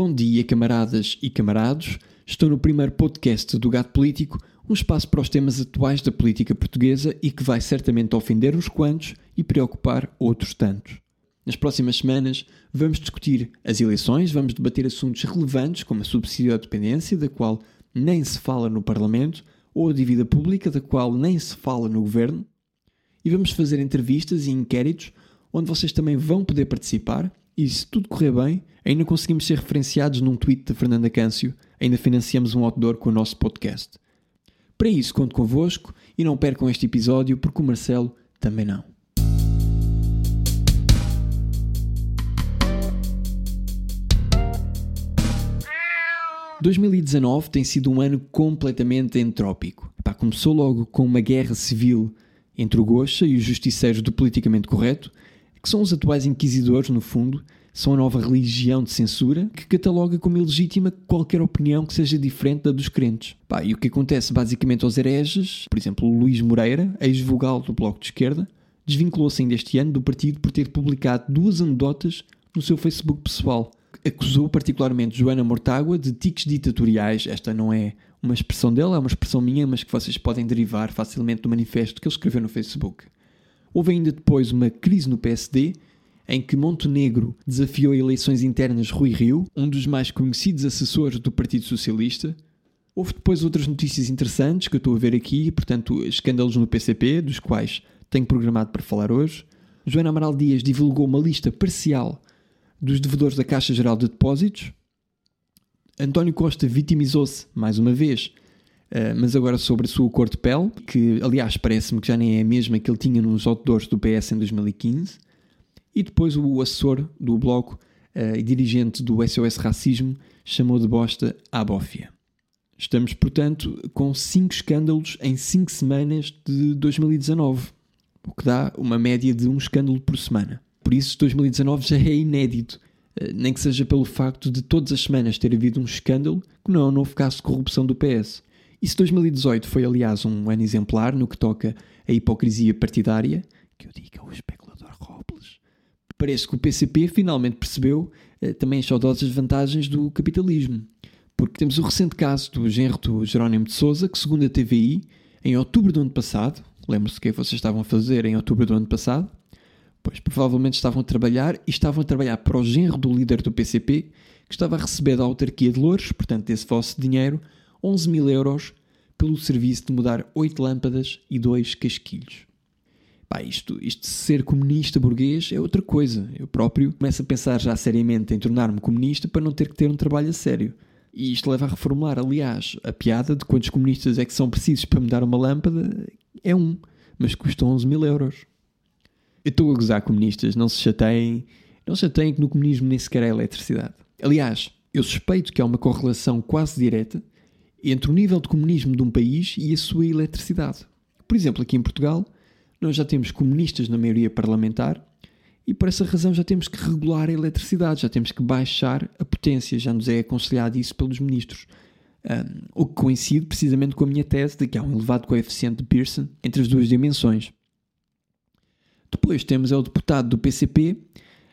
Bom dia, camaradas e camarados. Estou no primeiro podcast do Gato Político, um espaço para os temas atuais da política portuguesa e que vai certamente ofender uns quantos e preocupar outros tantos. Nas próximas semanas vamos discutir as eleições, vamos debater assuntos relevantes como a subsídio à dependência, da qual nem se fala no Parlamento, ou a dívida pública, da qual nem se fala no Governo, e vamos fazer entrevistas e inquéritos onde vocês também vão poder participar e se tudo correr bem, ainda conseguimos ser referenciados num tweet de Fernanda Câncio, ainda financiamos um outdoor com o nosso podcast. Para isso, conto convosco e não percam este episódio porque o Marcelo também não. ...2019 tem sido um ano completamente entrópico. Começou logo com uma guerra civil entre o Gocha e os justiceiros do politicamente correto que são os atuais inquisidores, no fundo, são a nova religião de censura que cataloga como ilegítima qualquer opinião que seja diferente da dos crentes. Pá, e o que acontece basicamente aos hereges, por exemplo, Luís Moreira, ex-vogal do Bloco de Esquerda, desvinculou-se ainda este ano do partido por ter publicado duas anedotas no seu Facebook pessoal. Acusou particularmente Joana Mortágua de tiques ditatoriais. Esta não é uma expressão dela, é uma expressão minha, mas que vocês podem derivar facilmente do manifesto que ele escreveu no Facebook. Houve ainda depois uma crise no PSD, em que Montenegro desafiou eleições internas Rui Rio, um dos mais conhecidos assessores do Partido Socialista. Houve depois outras notícias interessantes que eu estou a ver aqui, portanto, escândalos no PCP, dos quais tenho programado para falar hoje. Joana Amaral Dias divulgou uma lista parcial dos devedores da Caixa Geral de Depósitos. António Costa vitimizou-se, mais uma vez, Uh, mas agora sobre a sua cor de pele, que aliás parece-me que já nem é a mesma que ele tinha nos outdoors do PS em 2015, e depois o assessor do Bloco uh, e dirigente do SOS Racismo chamou de bosta à bófia. Estamos, portanto, com 5 escândalos em 5 semanas de 2019, o que dá uma média de um escândalo por semana. Por isso, 2019 já é inédito, uh, nem que seja pelo facto de todas as semanas ter havido um escândalo que não é um novo caso de corrupção do PS. E se 2018 foi, aliás, um ano exemplar no que toca à hipocrisia partidária, que eu diga ao especulador Robles, parece que o PCP finalmente percebeu eh, também as saudosas vantagens do capitalismo. Porque temos o recente caso do genro do Jerónimo de Souza, que, segundo a TVI, em outubro do ano passado, lembro-se o é que vocês estavam a fazer em outubro do ano passado? Pois provavelmente estavam a trabalhar e estavam a trabalhar para o genro do líder do PCP, que estava a receber da autarquia de Louros, portanto desse vosso dinheiro, 11 mil euros pelo serviço de mudar 8 lâmpadas e 2 casquilhos. Pá, isto, isto de ser comunista burguês é outra coisa. Eu próprio começo a pensar já seriamente em tornar-me comunista para não ter que ter um trabalho a sério. E isto leva a reformular, aliás, a piada de quantos comunistas é que são precisos para mudar uma lâmpada é um, mas custa 11 mil euros. Eu estou a gozar comunistas, não se chateiem, não se chateiem que no comunismo nem sequer há eletricidade. Aliás, eu suspeito que há uma correlação quase direta entre o nível de comunismo de um país e a sua eletricidade. Por exemplo, aqui em Portugal, nós já temos comunistas na maioria parlamentar e por essa razão já temos que regular a eletricidade, já temos que baixar a potência, já nos é aconselhado isso pelos ministros. Um, o que coincide precisamente com a minha tese de que há um elevado coeficiente de Pearson entre as duas dimensões. Depois temos é o deputado do PCP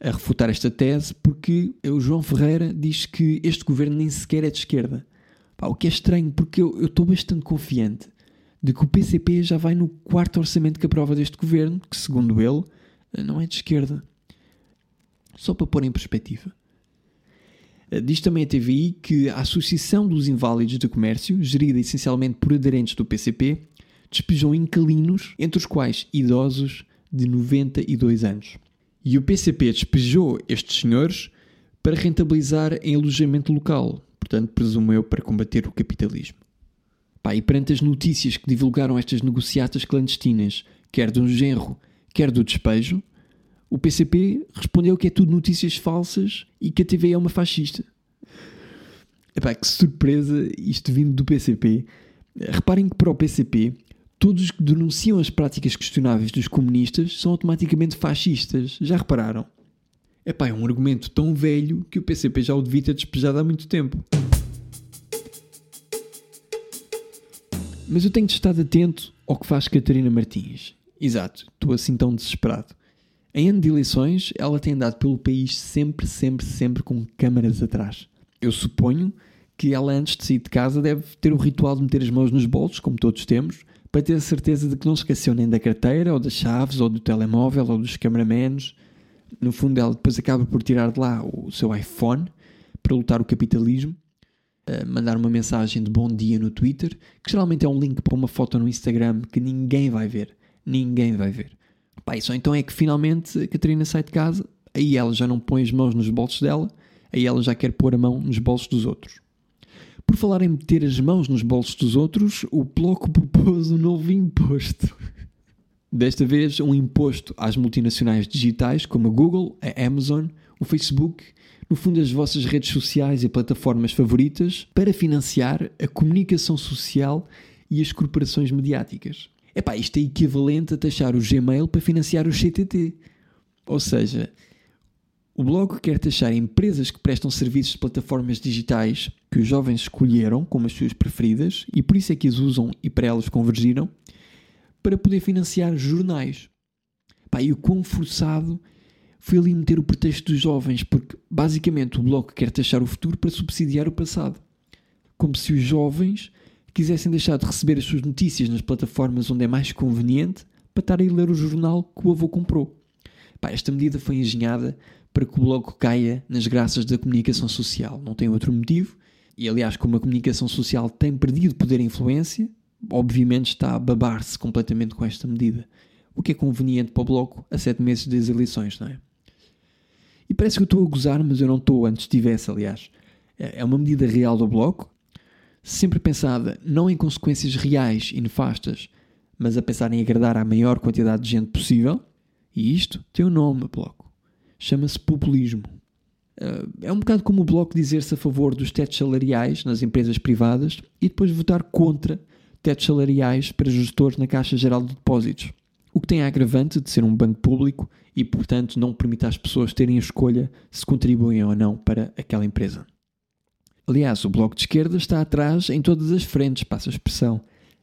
a refutar esta tese porque o João Ferreira diz que este governo nem sequer é de esquerda. Pá, o que é estranho, porque eu estou bastante confiante de que o PCP já vai no quarto orçamento que aprova deste governo, que segundo ele não é de esquerda. Só para pôr em perspectiva. Eh, diz também a TVI que a Associação dos Inválidos de Comércio, gerida essencialmente por aderentes do PCP, despejou inquilinos, entre os quais idosos de 92 anos. E o PCP despejou estes senhores para rentabilizar em alojamento local, portanto, presumo eu, para combater o capitalismo. Pá, e perante as notícias que divulgaram estas negociatas clandestinas, quer do genro, quer do despejo, o PCP respondeu que é tudo notícias falsas e que a TV é uma fascista. Epá, que surpresa isto vindo do PCP. Reparem que para o PCP, todos os que denunciam as práticas questionáveis dos comunistas são automaticamente fascistas. Já repararam? Epá, é um argumento tão velho que o PCP já o devia ter despejado há muito tempo. Mas eu tenho de estar atento ao que faz Catarina Martins. Exato, estou assim tão desesperado. Em ano de eleições, ela tem andado pelo país sempre, sempre, sempre com câmaras atrás. eu suponho que ela antes de sair de casa deve ter o ritual de meter as mãos nos bolsos, como todos temos, para ter a certeza de que não esqueceu nem da carteira, ou das chaves, ou do telemóvel, ou dos cameramenos. No fundo, ela depois acaba por tirar de lá o seu iPhone para lutar o capitalismo, mandar uma mensagem de bom dia no Twitter, que geralmente é um link para uma foto no Instagram que ninguém vai ver. Ninguém vai ver. Pá, só então é que finalmente a Catarina sai de casa, aí ela já não põe as mãos nos bolsos dela, aí ela já quer pôr a mão nos bolsos dos outros. Por falar em meter as mãos nos bolsos dos outros, o Bloco propôs um novo imposto. Desta vez, um imposto às multinacionais digitais como a Google, a Amazon, o Facebook, no fundo, as vossas redes sociais e plataformas favoritas, para financiar a comunicação social e as corporações mediáticas. Epá, isto é equivalente a taxar o Gmail para financiar o CTT. Ou seja, o blog quer taxar empresas que prestam serviços de plataformas digitais que os jovens escolheram como as suas preferidas e por isso é que as usam e para elas convergiram para poder financiar jornais. Pá, e o quão forçado foi ali meter o pretexto dos jovens, porque basicamente o blog quer taxar o futuro para subsidiar o passado. Como se os jovens quisessem deixar de receber as suas notícias nas plataformas onde é mais conveniente para estar a ler o jornal que o avô comprou. Pá, esta medida foi engenhada para que o blog caia nas graças da comunicação social. Não tem outro motivo. E aliás, como a comunicação social tem perdido poder e influência, obviamente está a babar-se completamente com esta medida. O que é conveniente para o bloco a sete meses das eleições, não é? E parece que eu estou a gozar, mas eu não estou, antes tivesse, aliás. É uma medida real do bloco, sempre pensada não em consequências reais e nefastas, mas a pensar em agradar à maior quantidade de gente possível. E isto tem um nome, bloco chama-se populismo. Uh, é um bocado como o Bloco dizer-se a favor dos tetos salariais nas empresas privadas e depois votar contra tetos salariais para gestores na Caixa Geral de Depósitos. O que tem a agravante de ser um banco público e, portanto, não permite às pessoas terem a escolha se contribuem ou não para aquela empresa. Aliás, o Bloco de Esquerda está atrás em todas as frentes, passa a expressão.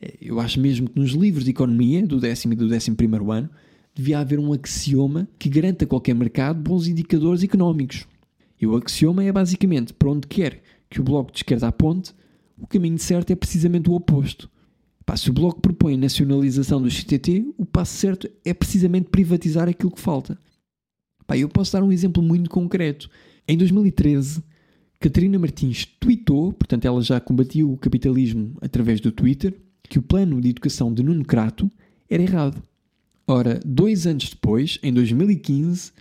Eh, eu acho mesmo que nos livros de economia do décimo e do décimo primeiro ano devia haver um axioma que garanta a qualquer mercado bons indicadores económicos. E o axioma é basicamente para onde quer que o bloco de esquerda aponte, o caminho certo é precisamente o oposto. Pá, se o bloco propõe nacionalização do CTT, o passo certo é precisamente privatizar aquilo que falta. Pá, eu posso dar um exemplo muito concreto. Em 2013, Catarina Martins tweetou, portanto ela já combatiu o capitalismo através do Twitter, que o plano de educação de Nuno Crato era errado. Ora, dois anos depois, em 2015,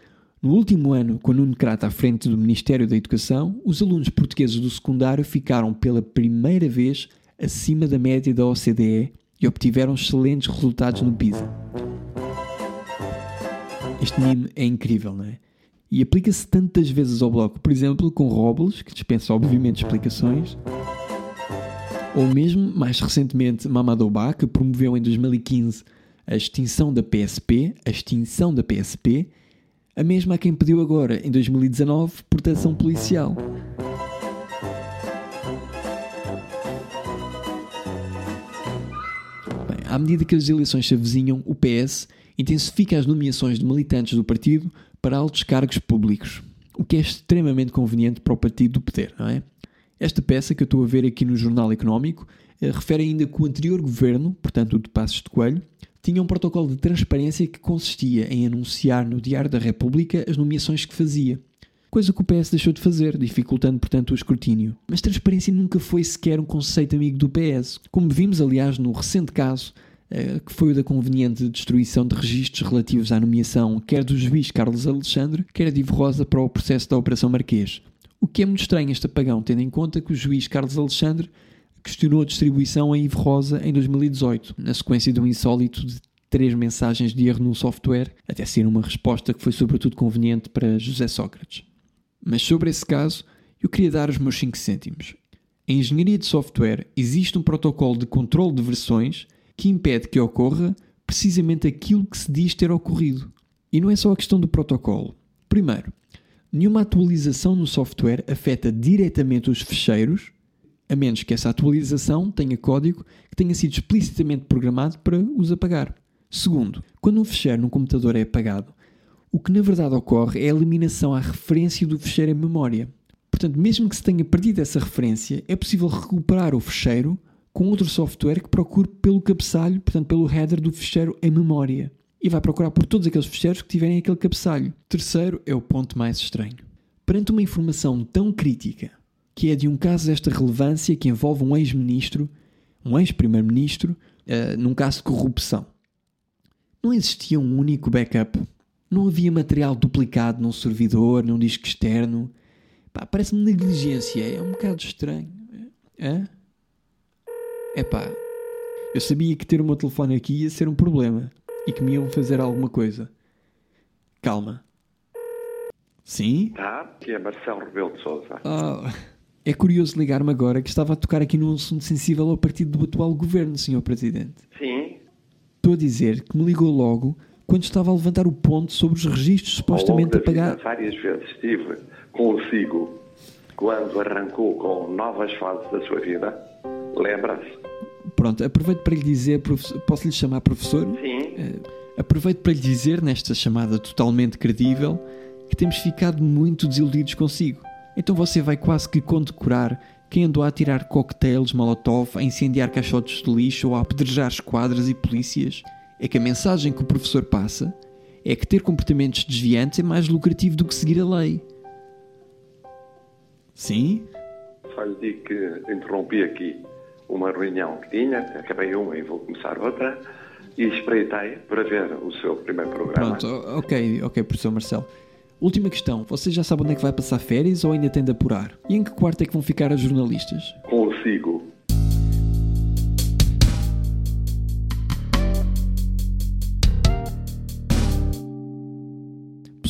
no último ano, com Nuno Crata à frente do Ministério da Educação, os alunos portugueses do secundário ficaram pela primeira vez acima da média da OCDE e obtiveram excelentes resultados no PISA. Este meme é incrível, não é? E aplica-se tantas vezes ao bloco, por exemplo, com Robles, que dispensa obviamente explicações, ou mesmo, mais recentemente, Mamadou Ba, que promoveu em 2015 a extinção da PSP, a extinção da PSP, a mesma a quem pediu agora, em 2019, proteção policial. À medida que as eleições se avizinham, o PS intensifica as nomeações de militantes do partido para altos cargos públicos, o que é extremamente conveniente para o partido do poder, não é? Esta peça que eu estou a ver aqui no Jornal Económico eh, refere ainda que o anterior governo, portanto o de Passos de Coelho, tinha um protocolo de transparência que consistia em anunciar no Diário da República as nomeações que fazia. Coisa que o PS deixou de fazer, dificultando, portanto, o escrutínio. Mas transparência nunca foi sequer um conceito amigo do PS, como vimos, aliás, no recente caso, eh, que foi o da conveniente destruição de registros relativos à nomeação quer do juiz Carlos Alexandre, quer de Ivo Rosa para o processo da Operação Marquês. O que é muito estranho este apagão, tendo em conta que o juiz Carlos Alexandre questionou a distribuição a Ivo Rosa em 2018, na sequência de um insólito de três mensagens de erro no software, até ser uma resposta que foi sobretudo conveniente para José Sócrates. Mas sobre esse caso, eu queria dar os meus 5 cêntimos. Em engenharia de software existe um protocolo de controle de versões que impede que ocorra precisamente aquilo que se diz ter ocorrido. E não é só a questão do protocolo. Primeiro, nenhuma atualização no software afeta diretamente os fecheiros a menos que essa atualização tenha código que tenha sido explicitamente programado para os apagar. Segundo, quando um fecheiro num computador é apagado, o que na verdade ocorre é a eliminação à referência do fecheiro em memória. Portanto, mesmo que se tenha perdido essa referência, é possível recuperar o fecheiro com outro software que procure pelo cabeçalho, portanto, pelo header do fecheiro em memória. E vai procurar por todos aqueles fecheiros que tiverem aquele cabeçalho. Terceiro é o ponto mais estranho. Perante uma informação tão crítica, que é de um caso desta relevância que envolve um ex-ministro, um ex-primeiro-ministro, uh, num caso de corrupção, não existia um único backup. Não havia material duplicado num servidor, num disco externo. Parece-me negligência. É um bocado estranho. É? É pá. Eu sabia que ter o meu telefone aqui ia ser um problema e que me iam fazer alguma coisa. Calma. Sim? Tá, que é Marcelo Rebelo de Sousa. Oh, é curioso ligar-me agora que estava a tocar aqui num assunto sensível ao partido do atual governo, Sr. Presidente. Sim. Estou a dizer que me ligou logo quando estava a levantar o ponto sobre os registros supostamente apagados. Várias vezes estive consigo quando arrancou com novas fases da sua vida. Lembra-se? Pronto, aproveito para lhe dizer, posso lhe chamar professor? Sim. Uh, aproveito para lhe dizer, nesta chamada totalmente credível, que temos ficado muito desiludidos consigo. Então você vai quase que condecorar quem andou a tirar coquetéis molotov, a incendiar caixotes de lixo ou a apedrejar esquadras e polícias. É que a mensagem que o professor passa é que ter comportamentos desviantes é mais lucrativo do que seguir a lei. Sim? Só lhe digo que interrompi aqui uma reunião que tinha, acabei uma e vou começar outra, e espreitei para ver o seu primeiro programa. Pronto, ok, ok, professor Marcelo. Última questão, você já sabe onde é que vai passar férias ou ainda tem de apurar? E em que quarto é que vão ficar as jornalistas? Consigo.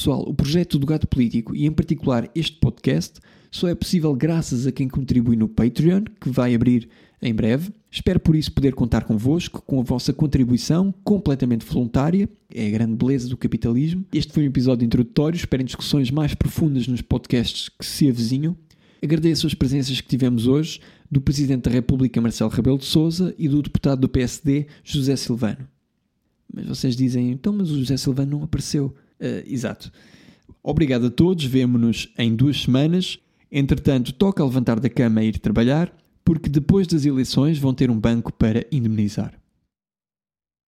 Pessoal, o projeto do Gato Político e em particular este podcast só é possível graças a quem contribui no Patreon, que vai abrir em breve. Espero por isso poder contar convosco, com a vossa contribuição completamente voluntária. É a grande beleza do capitalismo. Este foi um episódio introdutório. Esperem discussões mais profundas nos podcasts que se avizinham. Agradeço as presenças que tivemos hoje do Presidente da República Marcelo Rebelo de Sousa e do deputado do PSD José Silvano. Mas vocês dizem, então, mas o José Silvano não apareceu. Uh, exato. Obrigado a todos, vemo-nos em duas semanas. Entretanto, toca levantar da cama e ir trabalhar porque depois das eleições vão ter um banco para indemnizar.